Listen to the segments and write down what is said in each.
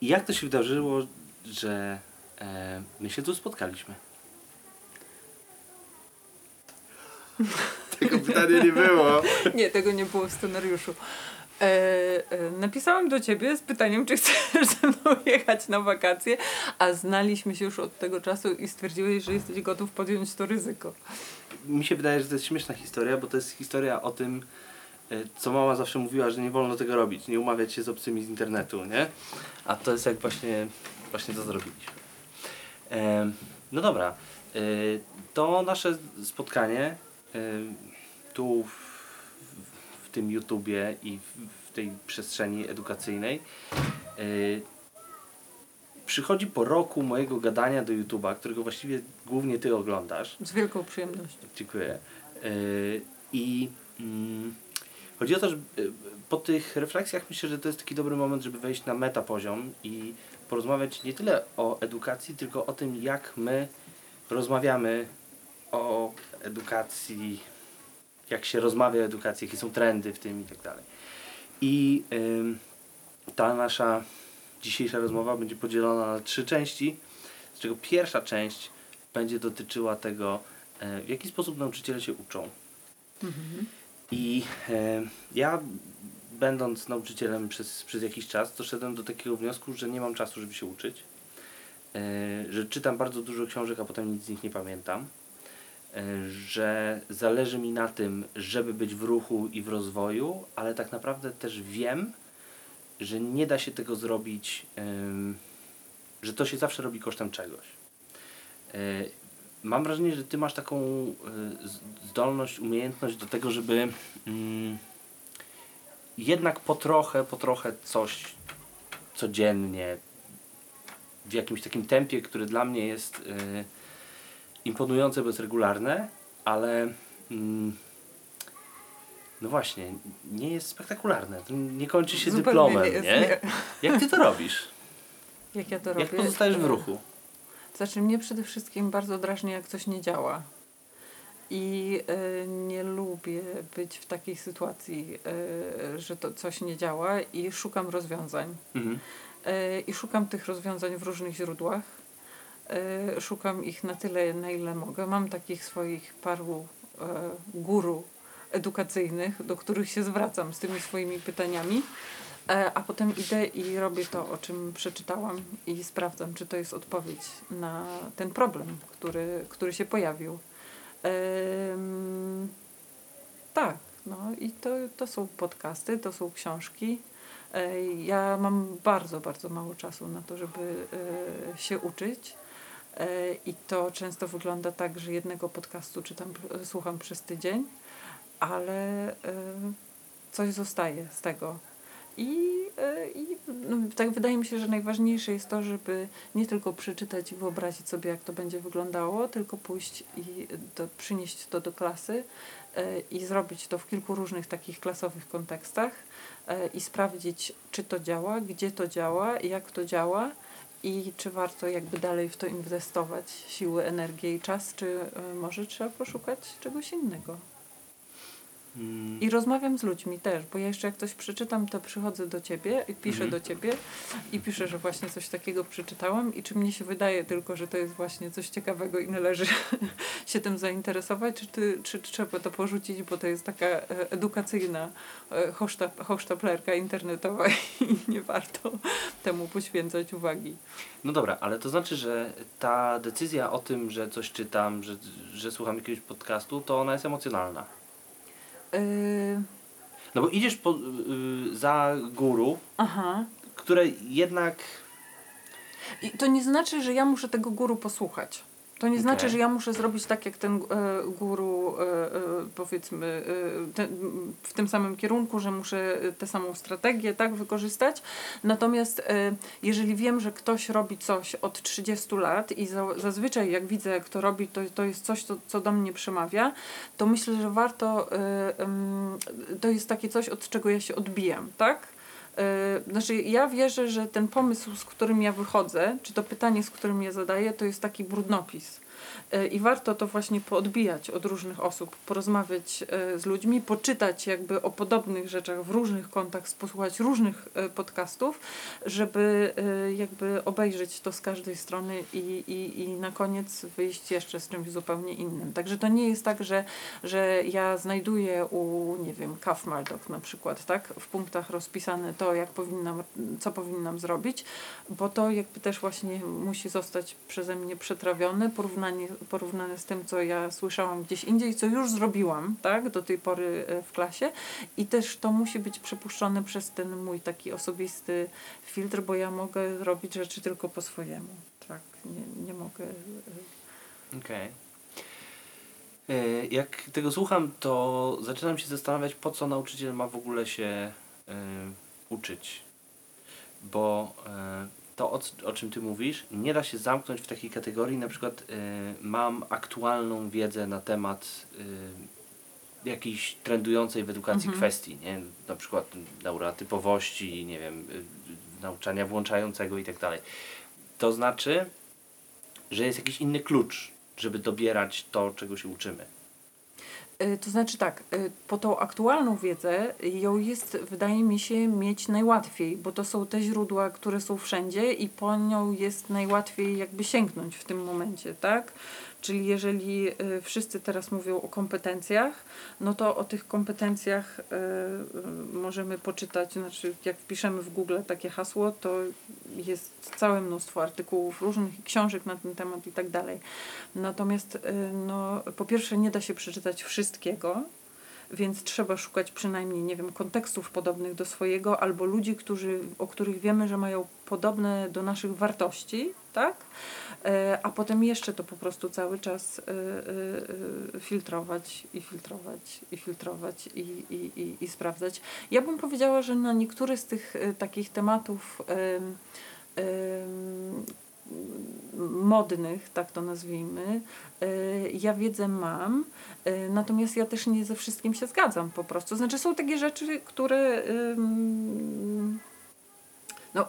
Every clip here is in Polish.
I jak to się wydarzyło, że e, my się tu spotkaliśmy? Tego pytania nie było. Nie, tego nie było w scenariuszu. E, e, napisałam do ciebie z pytaniem, czy chcesz ze mną jechać na wakacje, a znaliśmy się już od tego czasu i stwierdziłeś, że jesteś gotów podjąć to ryzyko. Mi się wydaje, że to jest śmieszna historia, bo to jest historia o tym, e, co mama zawsze mówiła, że nie wolno tego robić, nie umawiać się z obcymi z internetu, nie? A to jest jak właśnie, właśnie to zrobiliśmy. E, no dobra, e, to nasze spotkanie e, tu w, tym YouTubie i w, tej przestrzeni edukacyjnej e, przychodzi po roku mojego gadania do YouTube'a, którego właściwie głównie ty oglądasz. Z wielką przyjemnością. Dziękuję. I mm, chodzi o to, że yy, po tych refleksjach myślę, że to jest taki dobry moment, żeby wejść na meta poziom i porozmawiać nie tyle o edukacji, tylko o tym, jak my rozmawiamy o edukacji, jak się rozmawia o edukacji, jakie są trendy w tym i tak dalej. I ta nasza dzisiejsza rozmowa będzie podzielona na trzy części, z czego pierwsza część będzie dotyczyła tego, e, w jaki sposób nauczyciele się uczą. I e, ja, będąc nauczycielem przez, przez jakiś czas, doszedłem do takiego wniosku, że nie mam czasu, żeby się uczyć. E, że czytam bardzo dużo książek, a potem nic z nich nie pamiętam. E, że zależy mi na tym, żeby być w ruchu i w rozwoju, ale tak naprawdę też wiem, że nie da się tego zrobić, że to się zawsze robi kosztem czegoś. Mam wrażenie, że ty masz taką z- zdolność, umiejętność do tego, żeby mm, jednak po trochę, po trochę coś codziennie, w jakimś takim tempie, które dla mnie jest e, imponujące, bo jest regularne, ale mm, no właśnie, nie jest spektakularne. To nie kończy się Zupełnie dyplomem, nie jest, nie? nie. Jak ty to robisz? Jak ja to robię? Jak pozostajesz w ruchu? Znaczy mnie przede wszystkim bardzo drażni, jak coś nie działa. I e, nie lubię być w takiej sytuacji, e, że to coś nie działa i szukam rozwiązań. Mhm. E, I szukam tych rozwiązań w różnych źródłach. Szukam ich na tyle, na ile mogę. Mam takich swoich paru guru edukacyjnych, do których się zwracam z tymi swoimi pytaniami. E, A potem idę i robię to, o czym przeczytałam i sprawdzam, czy to jest odpowiedź na ten problem, który, który się pojawił. Tak, no i to, to są podcasty, to są książki. E, Ja mam bardzo, bardzo mało czasu na to, żeby e, się uczyć. I to często wygląda tak, że jednego podcastu czytam, słucham przez tydzień, ale coś zostaje z tego. I, e, i no, tak wydaje mi się, że najważniejsze jest to, żeby nie tylko przeczytać i wyobrazić sobie, jak to będzie wyglądało, tylko pójść i do, przynieść to do klasy e, i zrobić to w kilku różnych takich klasowych kontekstach e, i sprawdzić, czy to działa, gdzie to działa, jak to działa i czy warto jakby dalej w to inwestować siły, energię i czas, czy może trzeba poszukać czegoś innego. Mm. I rozmawiam z ludźmi też, bo ja jeszcze jak coś przeczytam, to przychodzę do ciebie i piszę Mhm. do ciebie i piszę, że właśnie coś takiego przeczytałam i czy mnie się wydaje tylko, że to jest właśnie coś ciekawego i należy się tym zainteresować, czy, ty, czy trzeba to porzucić, bo to jest taka e, edukacyjna e, hochsztap, hochsztaplerka internetowa i nie warto temu poświęcać uwagi. No dobra, ale to znaczy, że ta decyzja o tym, że coś czytam, że, że słucham jakiegoś podcastu, to ona jest emocjonalna. Yy, No bo idziesz po, y, za guru, aha. które jednak... I to nie znaczy, że ja muszę tego guru posłuchać. To nie znaczy, Okej. że ja muszę zrobić tak jak ten e, guru, e, e, powiedzmy, te, w tym samym kierunku, że muszę tę samą strategię tak wykorzystać. Natomiast jeżeli wiem, że ktoś robi coś od 30 lat i za, zazwyczaj jak widzę, jak to robi, to, to jest coś, co do mnie przemawia, to myślę, że warto, to jest takie coś, od czego ja się odbijam, tak? Yy, Znaczy, ja wierzę, że ten pomysł, z którym ja wychodzę, czy to pytanie, z którym ja zadaję, to jest taki brudnopis. E, I warto to właśnie poodbijać od różnych osób, porozmawiać e, z ludźmi, poczytać jakby o podobnych rzeczach w różnych kątach, posłuchać różnych e, podcastów, żeby jakby obejrzeć to z każdej strony i, i, i na koniec wyjść jeszcze z czymś zupełnie innym. Także to nie jest tak, że, że ja znajduję u, nie wiem, Kaf na przykład, tak, w punktach rozpisane to, jak powinnam, co powinnam zrobić, bo to jakby też właśnie musi zostać przeze mnie przetrawione, porównanie, porównane z tym, co ja słyszałam gdzieś indziej, co już zrobiłam, tak, do tej pory e, w klasie i też to musi być przepuszczone przez ten mój taki osobisty filtr, bo ja mogę robić rzeczy tylko po swojemu, tak, nie, nie mogę... e, Okej. E, Jak tego słucham, to zaczynam się zastanawiać, po co nauczyciel ma w ogóle się e, uczyć. Bo to, o, o czym ty mówisz, nie da się zamknąć w takiej kategorii, na przykład e, mam aktualną wiedzę na temat e, jakiejś trendującej w edukacji Mhm. kwestii, nie? na przykład neurotypowości, nie wiem, y, nauczania włączającego i tak dalej. To znaczy, że jest jakiś inny klucz, żeby dobierać to, czego się uczymy. Y, To znaczy tak, y, po tą aktualną wiedzę ją jest, wydaje mi się, mieć najłatwiej, bo to są te źródła, które są wszędzie i po nią jest najłatwiej jakby sięgnąć w tym momencie, tak? Czyli jeżeli y, wszyscy teraz mówią o kompetencjach, no to o tych kompetencjach y, y, możemy poczytać, znaczy jak wpiszemy w Google takie hasło, to jest całe mnóstwo artykułów różnych, książek na ten temat i tak dalej. Natomiast no, po pierwsze nie da się przeczytać wszystkiego, więc trzeba szukać przynajmniej, nie wiem, kontekstów podobnych do swojego, albo ludzi, którzy, o których wiemy, że mają podobne do naszych wartości, tak? E, A potem jeszcze to po prostu cały czas y, y, filtrować i filtrować i filtrować i, i, i, i sprawdzać. Ja bym powiedziała, że na niektóre z tych takich tematów modnych, tak to nazwijmy, y, ja wiedzę mam, y, natomiast ja też nie ze wszystkim się zgadzam po prostu. Znaczy są takie rzeczy, które ym, no,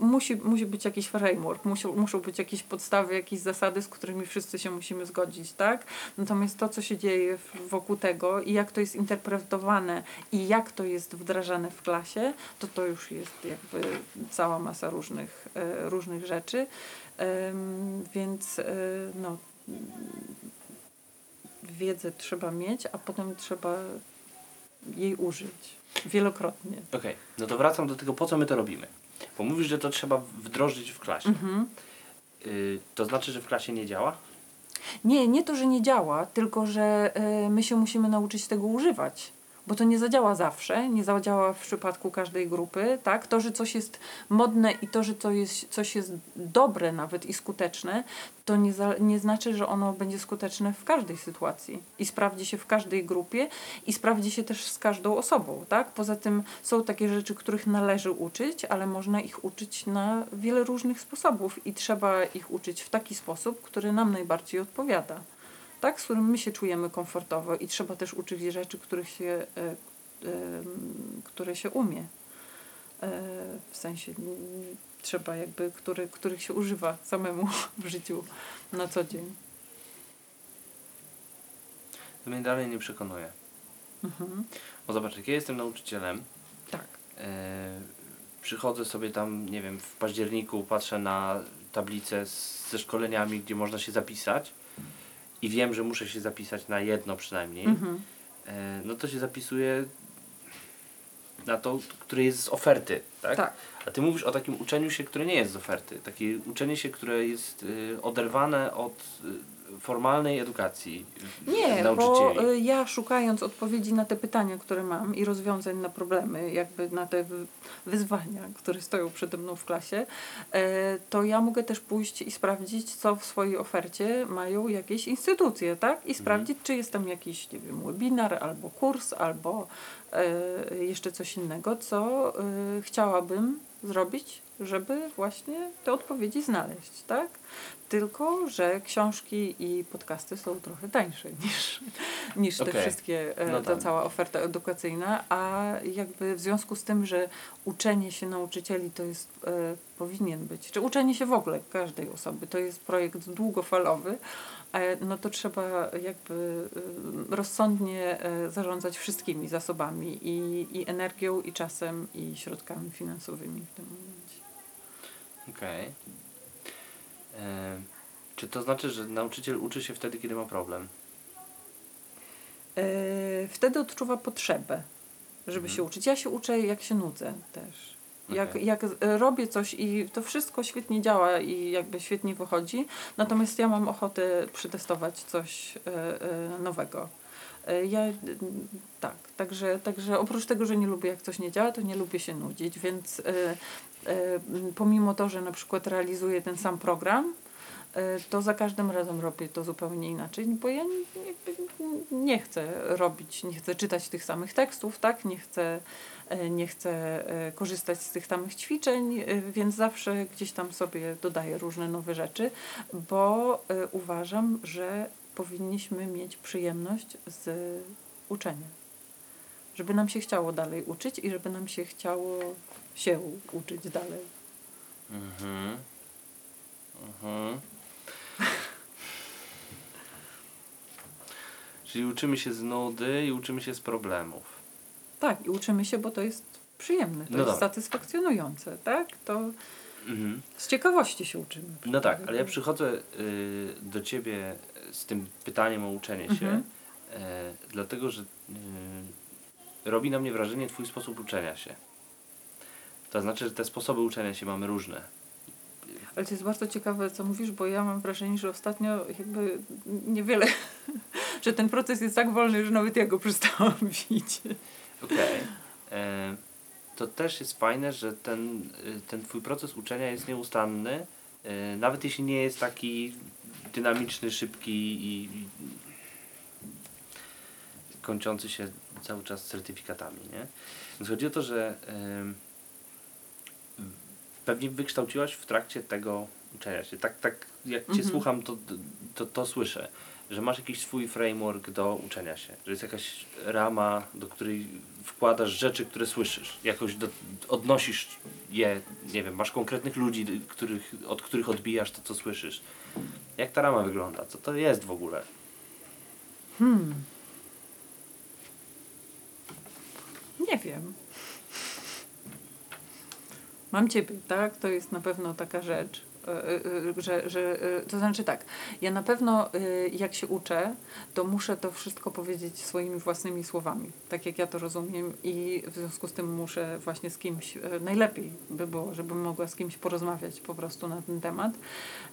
musi, musi być jakiś framework, muszą, muszą być jakieś podstawy, jakieś zasady, z którymi wszyscy się musimy zgodzić, tak? Natomiast to, co się dzieje wokół tego i jak to jest interpretowane i jak to jest wdrażane w klasie, to to już jest jakby cała masa różnych, e, różnych rzeczy. Więc e, no, wiedzę trzeba mieć, a potem trzeba jej użyć wielokrotnie. Okej, no to wracam do tego, po co my to robimy. Bo mówisz, że to trzeba wdrożyć w klasie. Mhm. Y, to znaczy, że w klasie nie działa? Nie, nie to, że nie działa, tylko że y, my się musimy nauczyć tego używać. Bo to nie zadziała zawsze, nie zadziała w przypadku każdej grupy, tak? To, że coś jest modne i to, że to jest, coś jest dobre nawet i skuteczne, to nie, za, nie znaczy, że ono będzie skuteczne w każdej sytuacji i sprawdzi się w każdej grupie i sprawdzi się też z każdą osobą, tak? Poza tym są takie rzeczy, których należy uczyć, ale można ich uczyć na wiele różnych sposobów i trzeba ich uczyć w taki sposób, który nam najbardziej odpowiada tak, z którym my się czujemy komfortowo i trzeba też uczyć rzeczy, których się, e, e, które się umie. E, w sensie trzeba jakby, który, których się używa samemu w życiu na co dzień. To mnie dalej nie przekonuje. Mhm. Bo zobacz, jak ja jestem nauczycielem, Tak. przychodzę sobie tam, nie wiem, w październiku, patrzę na tablicę z, ze szkoleniami, gdzie można się zapisać i wiem, że muszę się zapisać na jedno przynajmniej, Mhm. e, no to się zapisuję na to, które jest z oferty, tak? Tak. A ty mówisz o takim uczeniu się, które nie jest z oferty. Takie uczenie się, które jest y, oderwane od y, formalnej edukacji Nie, nauczycieli. bo y, ja szukając odpowiedzi na te pytania, które mam i rozwiązań na problemy, jakby na te wy- wyzwania, które stoją przede mną w klasie, e, to ja mogę też pójść i sprawdzić, co w swojej ofercie mają jakieś instytucje, tak? I sprawdzić, czy jest tam jakiś, nie wiem, webinar, albo kurs, albo e, jeszcze coś innego, co e, chciałabym zrobić żeby właśnie te odpowiedzi znaleźć, tak? Tylko, że książki i podcasty są trochę tańsze niż, niż te Okej. wszystkie, e, No ta tak. cała oferta edukacyjna, a jakby w związku z tym, że uczenie się nauczycieli to jest, e, powinien być, czy uczenie się w ogóle każdej osoby, to jest projekt długofalowy, no to trzeba jakby e, rozsądnie e, zarządzać wszystkimi zasobami i, i energią, i czasem, i środkami finansowymi w tym momencie. Okej. E, Czy to znaczy, że nauczyciel uczy się wtedy, kiedy ma problem? E, Wtedy odczuwa potrzebę, żeby Mhm. się uczyć. Ja się uczę, jak się nudzę też. Jak, Okej. jak robię coś i to wszystko świetnie działa i jakby świetnie wychodzi, natomiast ja mam ochotę przetestować coś e, e, nowego. E, Ja tak, także, także oprócz tego, że nie lubię jak coś nie działa, to nie lubię się nudzić, więc pomimo to, że na przykład realizuję ten sam program, to za każdym razem robię to zupełnie inaczej, bo ja nie, nie chcę robić, nie chcę czytać tych samych tekstów, tak? Nie chcę, nie chcę e, korzystać z tych samych ćwiczeń, e, więc zawsze gdzieś tam sobie dodaję różne nowe rzeczy, bo e, uważam, że powinniśmy mieć przyjemność z uczenia. Żeby nam się chciało dalej uczyć i żeby nam się chciało się uczyć dalej. Mhm. Mhm. Czyli uczymy się z nudy i uczymy się z problemów. Tak, i uczymy się, bo to jest przyjemne, to No jest dobra. satysfakcjonujące, tak? To Mhm. z ciekawości się uczymy. No tak, ale ja przychodzę y, do ciebie z tym pytaniem o uczenie się, Mhm. e, dlatego że y, robi na mnie wrażenie twój sposób uczenia się. To znaczy, że te sposoby uczenia się mamy różne. Ale to jest bardzo ciekawe, co mówisz, bo ja mam wrażenie, że ostatnio jakby niewiele, że ten proces jest tak wolny, że nawet ja go przestałam widzieć. Okej. E, To też jest fajne, że ten, y, ten twój proces uczenia jest nieustanny, e, nawet jeśli nie jest taki dynamiczny, szybki i, kończący się cały czas certyfikatami, nie? Więc chodzi o to, że pewnie wykształciłaś w trakcie tego uczenia się. Tak, tak jak Cię Mhm. słucham, to, to, to słyszę, że masz jakiś swój framework do uczenia się, że jest jakaś rama, do której wkładasz rzeczy, które słyszysz, jakoś do, odnosisz je, nie wiem, masz konkretnych ludzi, których, od których odbijasz to, co słyszysz. Jak ta rama wygląda? Co to jest w ogóle? Hmm. Nie wiem. Mam ciebie, tak? To jest na pewno taka rzecz, że, że e, to znaczy tak, ja na pewno e, jak się uczę, to muszę to wszystko powiedzieć swoimi własnymi słowami, tak jak ja to rozumiem i w związku z tym muszę właśnie z kimś, e, najlepiej by było, żebym mogła z kimś porozmawiać po prostu na ten temat.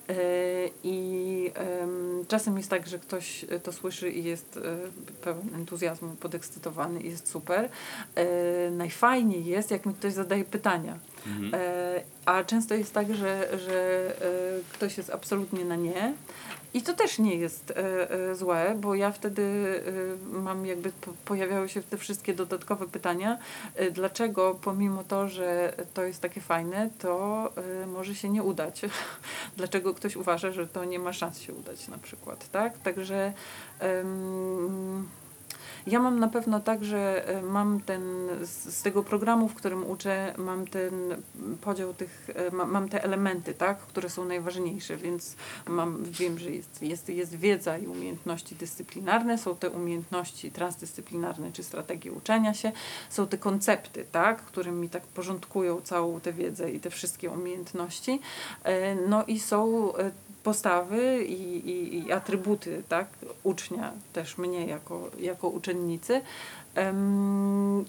E, I em, czasem jest tak, że ktoś e, to słyszy i jest e, pełen entuzjazmu, podekscytowany i jest super. E, Najfajniej jest, jak mi ktoś zadaje pytania. Mhm. E, A często jest tak, że, że e, ktoś jest absolutnie na nie. I to też nie jest e, złe, bo ja wtedy mam jakby, po, pojawiały się te wszystkie dodatkowe pytania, dlaczego pomimo to, że to jest takie fajne, to może się nie udać. dlaczego ktoś uważa, że to nie ma szans się udać na przykład, tak? Także ja mam na pewno tak, że e, mam ten, z, tego programu, w którym uczę, mam ten podział tych, ma, mam te elementy, tak, które są najważniejsze, więc mam, wiem, że jest, jest, jest wiedza i umiejętności dyscyplinarne, są te umiejętności transdyscyplinarne czy strategie uczenia się, są te koncepty, tak, które mi tak porządkują całą tę wiedzę i te wszystkie umiejętności, E, no i są postawy i, i, i atrybuty tak, ucznia, też mnie jako, jako uczennicy. Em,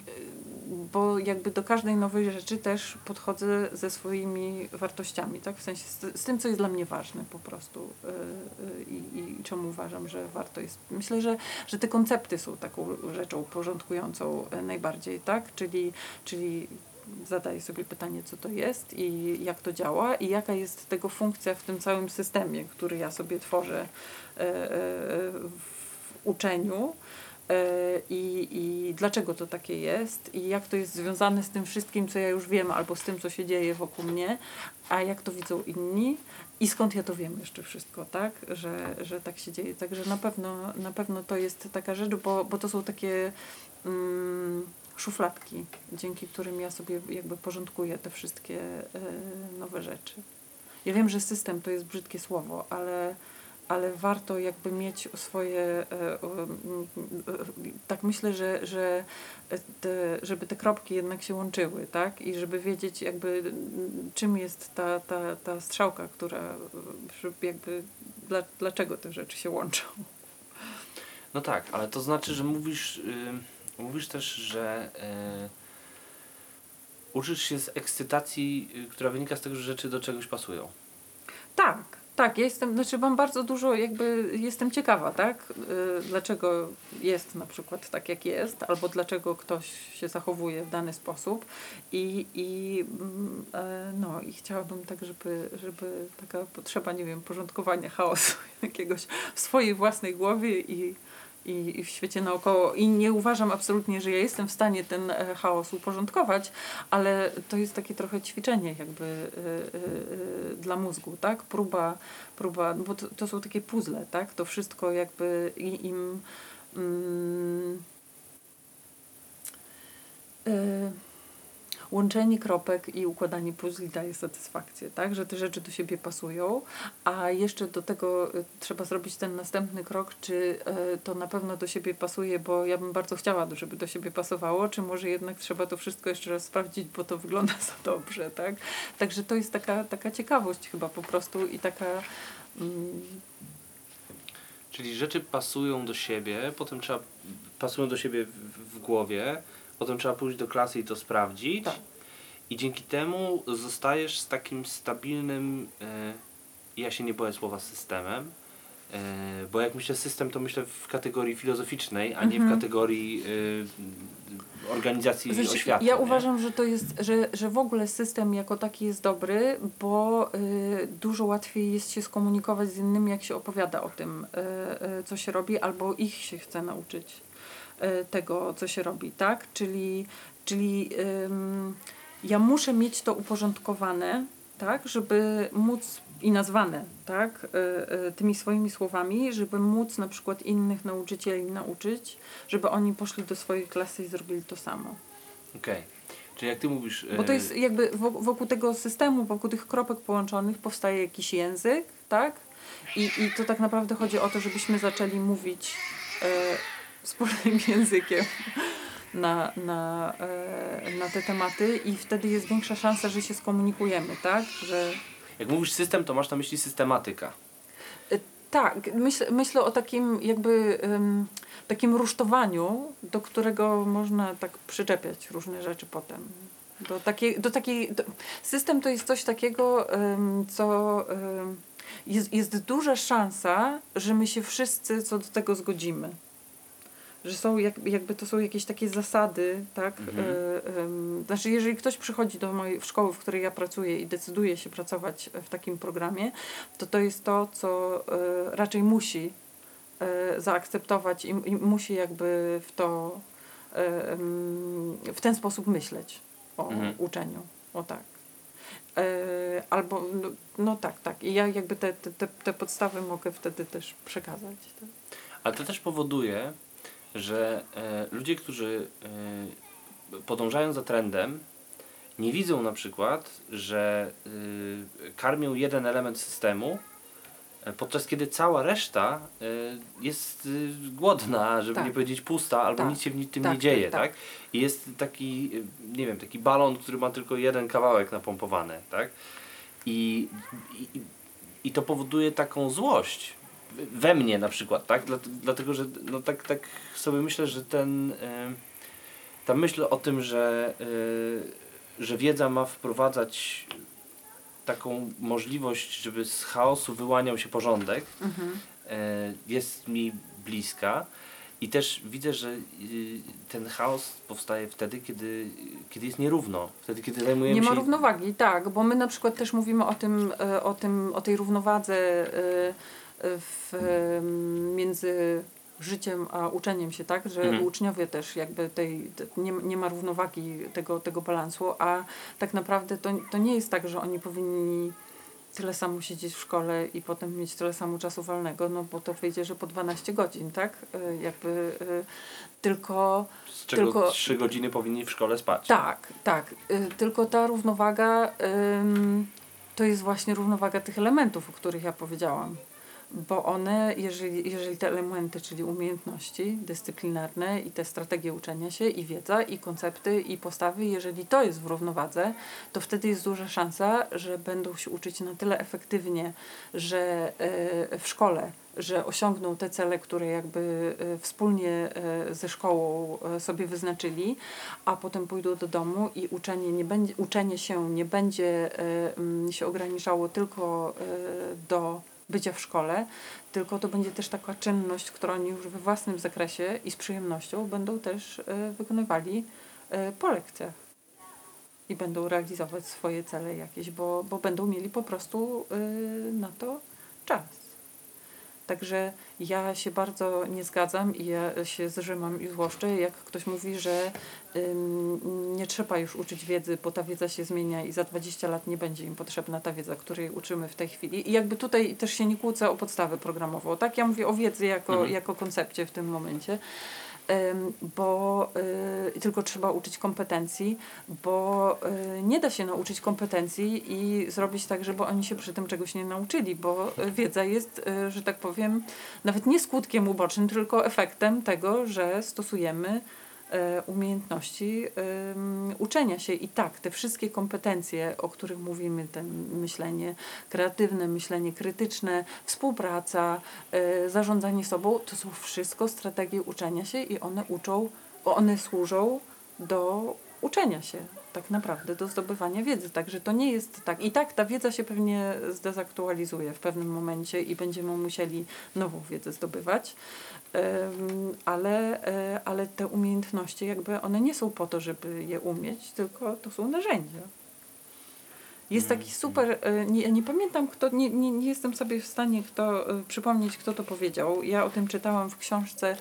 bo jakby do każdej nowej rzeczy też podchodzę ze swoimi wartościami, tak? W sensie z, z tym, co jest dla mnie ważne po prostu y, y, i, i czemu uważam, że warto jest. Myślę, że, że te koncepty są taką rzeczą porządkującą e, najbardziej, tak? Czyli, czyli zadaję sobie pytanie, co to jest i jak to działa i jaka jest tego funkcja w tym całym systemie, który ja sobie tworzę e, e, w uczeniu. i, i dlaczego to takie jest i jak to jest związane z tym wszystkim, co ja już wiem, albo z tym, co się dzieje wokół mnie, a jak to widzą inni i skąd ja to wiem jeszcze wszystko, tak, że, że tak się dzieje. Także na pewno, na pewno to jest taka rzecz, bo, bo to są takie mm, szufladki, dzięki którym ja sobie jakby porządkuję te wszystkie y, nowe rzeczy. Ja wiem, że system to jest brzydkie słowo, ale ale warto jakby mieć swoje, e, e, tak myślę, że, że te, żeby te kropki jednak się łączyły, tak? I żeby wiedzieć jakby czym jest ta, ta, ta strzałka, która jakby dla, dlaczego te rzeczy się łączą. No tak, ale to znaczy, że mówisz, yy, mówisz też, że yy, uczysz się z ekscytacji, yy, która wynika z tego, że rzeczy do czegoś pasują. Tak, tak, ja jestem, znaczy mam bardzo dużo, jakby jestem ciekawa, tak? Yy, dlaczego jest na przykład tak, jak jest, albo dlaczego ktoś się zachowuje w dany sposób. I, i, yy, no, i chciałabym tak, żeby, żeby taka potrzeba, nie wiem, porządkowania chaosu jakiegoś w swojej własnej głowie i i, i w świecie naokoło. I nie uważam absolutnie, że ja jestem w stanie ten e, chaos uporządkować, ale to jest takie trochę ćwiczenie jakby y, y, y, dla mózgu, tak? Próba, próba bo to, to, są takie puzzle, tak? To wszystko jakby im... Mm, łączenie kropek i układanie puzli daje satysfakcję, tak? Że te rzeczy do siebie pasują, a jeszcze do tego y, trzeba zrobić ten następny krok, czy y, to na pewno do siebie pasuje, bo ja bym bardzo chciała, żeby do siebie pasowało, czy może jednak trzeba to wszystko jeszcze raz sprawdzić, bo to wygląda za dobrze, tak? Także to jest taka, taka ciekawość chyba po prostu i taka... Mm, Czyli rzeczy pasują do siebie, potem trzeba pasują do siebie w, w głowie, Potem trzeba pójść do klasy i to sprawdzić. Tak. I dzięki temu zostajesz z takim stabilnym, e, ja się nie boję słowa systemem, e, bo jak myślę system, to myślę w kategorii filozoficznej, a nie w mhm. kategorii e, organizacji znaczy, oświaty. Ja nie? uważam, że to jest, że, że w ogóle system jako taki jest dobry, bo dużo łatwiej jest się skomunikować z innymi, jak się opowiada o tym, co się robi, albo ich się chce nauczyć. E, tego, co się robi, tak? Czyli, czyli ym, ja muszę mieć to uporządkowane, tak? Żeby móc i nazwane, tak? Y, y, tymi swoimi słowami, żeby móc na przykład innych nauczycieli nauczyć, żeby oni poszli do swojej klasy i zrobili to samo. Okej. Okay. Czyli jak ty mówisz. Bo to jest jakby wokół tego systemu, wokół tych kropek połączonych powstaje jakiś język, tak? I, i to tak naprawdę chodzi o to, żebyśmy zaczęli mówić wspólnym językiem na, na, e, na te tematy i wtedy jest większa szansa, że się skomunikujemy, tak? Że... Jak mówisz system, to masz na myśli systematyka. E, tak, myśl, myślę o takim jakby um, takim rusztowaniu, do którego można tak przyczepiać różne rzeczy potem. Do takiej, do takiej, do, system to jest coś takiego, um, co um, jest, jest duża szansa, że my się wszyscy co do tego zgodzimy że są jak, jakby to są jakieś takie zasady, tak? Mhm. Y, y, znaczy, jeżeli ktoś przychodzi do mojej szkoły, w której ja pracuję i decyduje się pracować w takim programie, to to jest to, co y, raczej musi zaakceptować i, i, musi jakby w to w ten sposób myśleć o mhm. uczeniu. O tak. Albo, no, no, tak, tak. I ja jakby te, te, te podstawy mogę wtedy też przekazać. Tak? Ale to też powoduje, że e, ludzie, którzy e, podążają za trendem, nie widzą na przykład, że e, karmią jeden element systemu, podczas kiedy cała reszta jest głodna, żeby tak. nie powiedzieć pusta, albo tak. nic się w tym tak, nie dzieje, tak, tak? I jest taki, nie wiem, taki balon, który ma tylko jeden kawałek napompowany, tak? I, i, i to powoduje taką złość we mnie na przykład, tak? Dlatego, że no tak, tak sobie myślę, że ten, ta myśl o tym, że, e, że wiedza ma wprowadzać taką możliwość, żeby z chaosu wyłaniał się porządek, mhm. E, jest mi bliska. I też widzę, że ten chaos powstaje wtedy, kiedy, kiedy jest nierówno, wtedy, kiedy zajmujemy Nie się... ma równowagi, tak, bo my na przykład też mówimy o tym, o tym, o tej równowadze w, między życiem a uczeniem się, tak? Że Mhm. uczniowie też jakby tej, te, nie, nie ma równowagi tego, tego balansu, a tak naprawdę to, to nie jest tak, że oni powinni tyle samo siedzieć w szkole i potem mieć tyle samo czasu wolnego, no bo to wyjdzie, że po 12 godzin, tak? Y, Jakby y, tylko Z czego Tylko- 3 godziny powinni w szkole spać. tak, tak. Y, Tylko ta równowaga to jest właśnie równowaga tych elementów, o których ja powiedziałam. Bo one, jeżeli, jeżeli te elementy, czyli umiejętności dyscyplinarne i te strategie uczenia się, i wiedza, i koncepty, i postawy, jeżeli to jest w równowadze, to wtedy jest duża szansa, że będą się uczyć na tyle efektywnie, że y, w szkole, że osiągną te cele, które jakby y, wspólnie y, ze szkołą sobie wyznaczyli, a potem pójdą do domu i uczenie, nie będzie, uczenie się nie będzie się ograniczało tylko do bycia w szkole, tylko to będzie też taka czynność, którą oni już we własnym zakresie i z przyjemnością będą też y, wykonywali y, po lekcjach. I będą realizować swoje cele jakieś, bo, bo będą mieli po prostu y, na to czas. Także ja się bardzo nie zgadzam i ja się zrzymam i złoszczę, jak ktoś mówi, że ym, nie trzeba już uczyć wiedzy, bo ta wiedza się zmienia i za 20 lat nie będzie im potrzebna ta wiedza, której uczymy w tej chwili. I jakby tutaj też się nie kłócę o podstawę programową. Tak, ja mówię o wiedzy jako, Mhm. jako koncepcie w tym momencie. Bo y, tylko trzeba uczyć kompetencji, bo y, nie da się nauczyć kompetencji i zrobić tak, żeby oni się przy tym czegoś nie nauczyli, bo wiedza jest, y, że tak powiem, nawet nie skutkiem ubocznym, tylko efektem tego, że stosujemy umiejętności ym, uczenia się. I tak, te wszystkie kompetencje, o których mówimy, ten myślenie kreatywne, myślenie krytyczne, współpraca, y, zarządzanie sobą, to są wszystko strategie uczenia się i one uczą, one służą do uczenia się tak naprawdę, do zdobywania wiedzy. Także to nie jest tak. I tak ta wiedza się pewnie zdezaktualizuje w pewnym momencie i będziemy musieli nową wiedzę zdobywać. Ale, e, ale te umiejętności jakby one nie są po to, żeby je umieć, tylko to są narzędzia. Jest taki super, e, nie, nie pamiętam kto, nie, nie, nie jestem sobie w stanie kto, e, przypomnieć kto to powiedział. Ja o tym czytałam w książce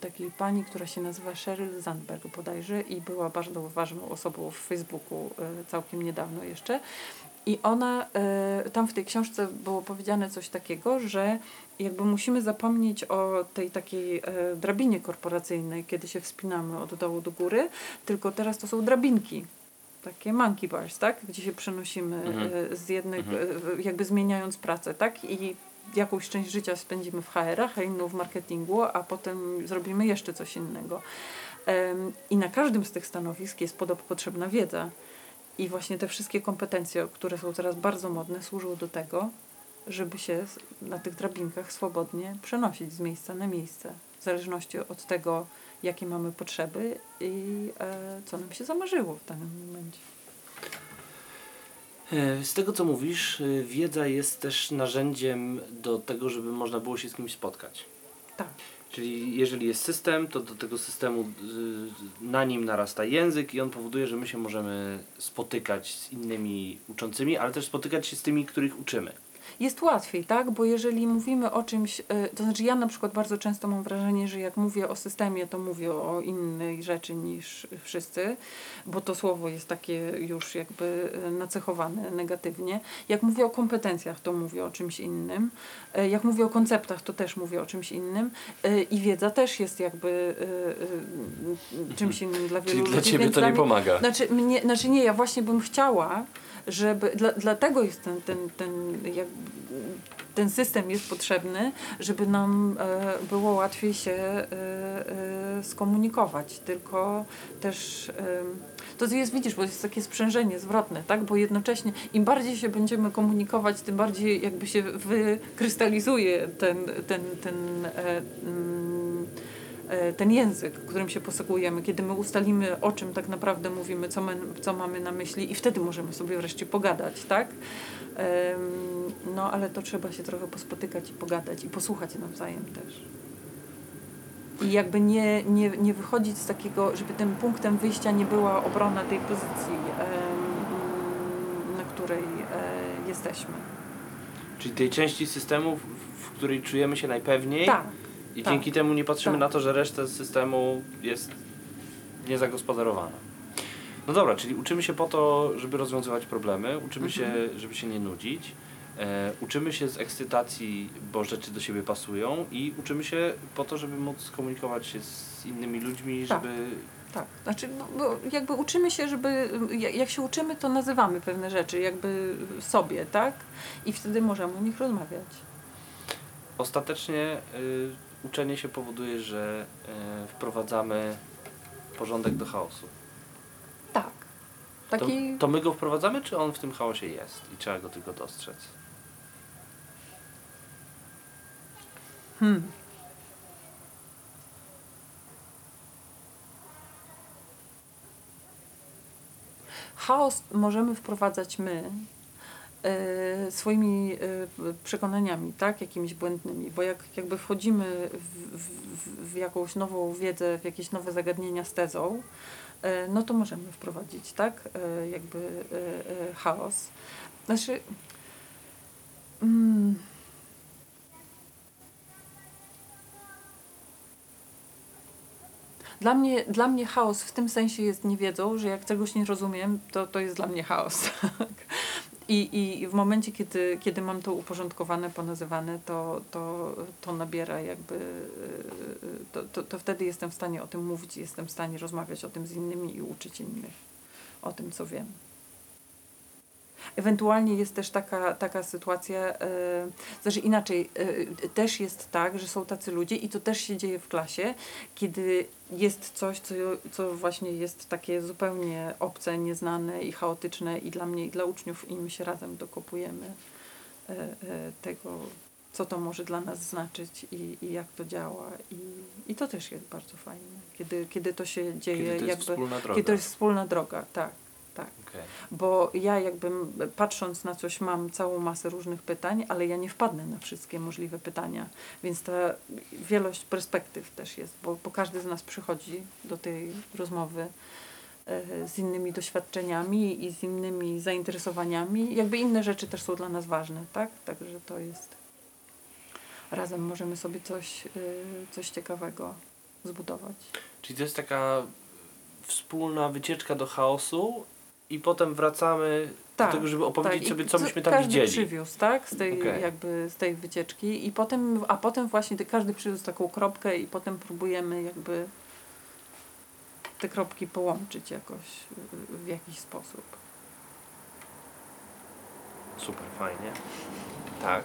takiej pani, która się nazywa Sheryl Zandberg bodajże i była bardzo ważną osobą w Facebooku e, całkiem niedawno jeszcze. I ona, e, tam w tej książce było powiedziane coś takiego, że jakby musimy zapomnieć o tej takiej e, drabinie korporacyjnej, kiedy się wspinamy od dołu do góry, tylko teraz to są drabinki. Takie monkey bars, tak? Gdzie się przenosimy Mhm. e, z jednych, Mhm. e, jakby zmieniając pracę, tak? I jakąś część życia spędzimy w HR-ach, a inną w marketingu, a potem zrobimy jeszcze coś innego. I na każdym z tych stanowisk jest podo- potrzebna wiedza. I właśnie te wszystkie kompetencje, które są teraz bardzo modne, służą do tego, żeby się na tych drabinkach swobodnie przenosić z miejsca na miejsce. W zależności od tego, jakie mamy potrzeby i e, co nam się zamarzyło w danym momencie. E, Z tego co mówisz, e, wiedza jest też narzędziem do tego, żeby można było się z kimś spotkać. Tak. Czyli jeżeli jest system, to do tego systemu y, na nim narasta język i on powoduje, że my się możemy spotykać z innymi uczącymi, ale też spotykać się z tymi, których uczymy. Jest łatwiej, tak? Bo jeżeli mówimy o czymś, e, to znaczy ja na przykład bardzo często mam wrażenie, że jak mówię o systemie, to mówię o innej rzeczy niż wszyscy, bo to słowo jest takie już jakby e, nacechowane negatywnie. Jak mówię o kompetencjach, to mówię o czymś innym. E, Jak mówię o konceptach, to też mówię o czymś innym. I wiedza też jest jakby czymś innym dla wielu ludzi. więc dla mnie- pomaga. znaczy, mnie, znaczy nie, ja właśnie bym chciała, żeby, dla, dlatego jest ten, ten, ten, jak, ten system jest potrzebny, żeby nam e, było łatwiej się e, e, skomunikować, tylko też e, to jest, widzisz, bo jest takie sprzężenie zwrotne, tak, bo jednocześnie im bardziej się będziemy komunikować, tym bardziej jakby się wykrystalizuje ten, ten, ten e, ten język, którym się posługujemy, kiedy my ustalimy, o czym tak naprawdę mówimy, co, my, co mamy na myśli i wtedy możemy sobie wreszcie pogadać, tak? No, ale to trzeba się trochę pospotykać i pogadać i posłuchać nawzajem też. I jakby nie, nie, nie wychodzić z takiego, żeby tym punktem wyjścia nie była obrona tej pozycji, na której e, jesteśmy. Czyli tej części systemu, w której czujemy się najpewniej Tak, I Tak. dzięki temu nie patrzymy Tak. na to, że reszta systemu jest niezagospodarowana. No dobra, czyli uczymy się po to, żeby rozwiązywać problemy, uczymy Mhm. się, żeby się nie nudzić, e, uczymy się z ekscytacji, bo rzeczy do siebie pasują i uczymy się po to, żeby móc komunikować się z innymi ludźmi, Tak. żeby... Tak, znaczy no, bo jakby uczymy się, żeby, jak jak się uczymy, to nazywamy pewne rzeczy jakby sobie, tak? I wtedy możemy o nich rozmawiać. Ostatecznie y, uczenie się powoduje, że y, wprowadzamy porządek do chaosu. Tak. Taki, To, to my go wprowadzamy, czy on w tym chaosie jest i trzeba go tylko dostrzec? Hmm. Chaos możemy wprowadzać my e, swoimi e, przekonaniami, tak, jakimiś błędnymi, bo jak jakby wchodzimy w, w, w jakąś nową wiedzę, w jakieś nowe zagadnienia z tezą, e, no to możemy wprowadzić, tak, e, jakby e, e, chaos. Znaczy, mm, Dla mnie, dla mnie chaos w tym sensie jest niewiedzą, że jak czegoś nie rozumiem, to, to jest dla mnie chaos. tak. I, I w momencie, kiedy, kiedy mam to uporządkowane, ponazywane, to, to, to nabiera jakby. To, to, to wtedy jestem w stanie o tym mówić, jestem w stanie rozmawiać o tym z innymi i uczyć innych o tym, co wiem. Ewentualnie jest też taka, taka sytuacja, yy, znaczy inaczej, yy, też jest tak, że są tacy ludzie i to też się dzieje w klasie, kiedy jest coś, co, co właśnie jest takie zupełnie obce, nieznane i chaotyczne i dla mnie, i dla uczniów, i my się razem dokopujemy e, tego, co to może dla nas znaczyć i, i jak to działa. I, I to też jest bardzo fajne, kiedy, kiedy to się dzieje, Kiedy to jest jakby, wspólna droga. kiedy to jest wspólna droga, tak, tak. Okej. Bo ja jakby patrząc na coś mam całą masę różnych pytań, ale ja nie wpadnę na wszystkie możliwe pytania. Więc ta wielość perspektyw też jest, bo, bo każdy z nas przychodzi do tej rozmowy e, z innymi doświadczeniami i z innymi zainteresowaniami. Jakby inne rzeczy też są dla nas ważne, tak? Także to jest... Razem możemy sobie coś, e, coś ciekawego zbudować. Czyli to jest taka wspólna wycieczka do chaosu i potem wracamy Tak, do tego, żeby opowiedzieć i sobie, co co- myśmy tam każdy widzieli. przywiózł, tak? Z tej, Okej. jakby, z tej wycieczki i potem, a potem właśnie ty, każdy przywiózł taką kropkę i potem próbujemy jakby te kropki połączyć jakoś w- w jakiś sposób. Super, fajnie. Tak.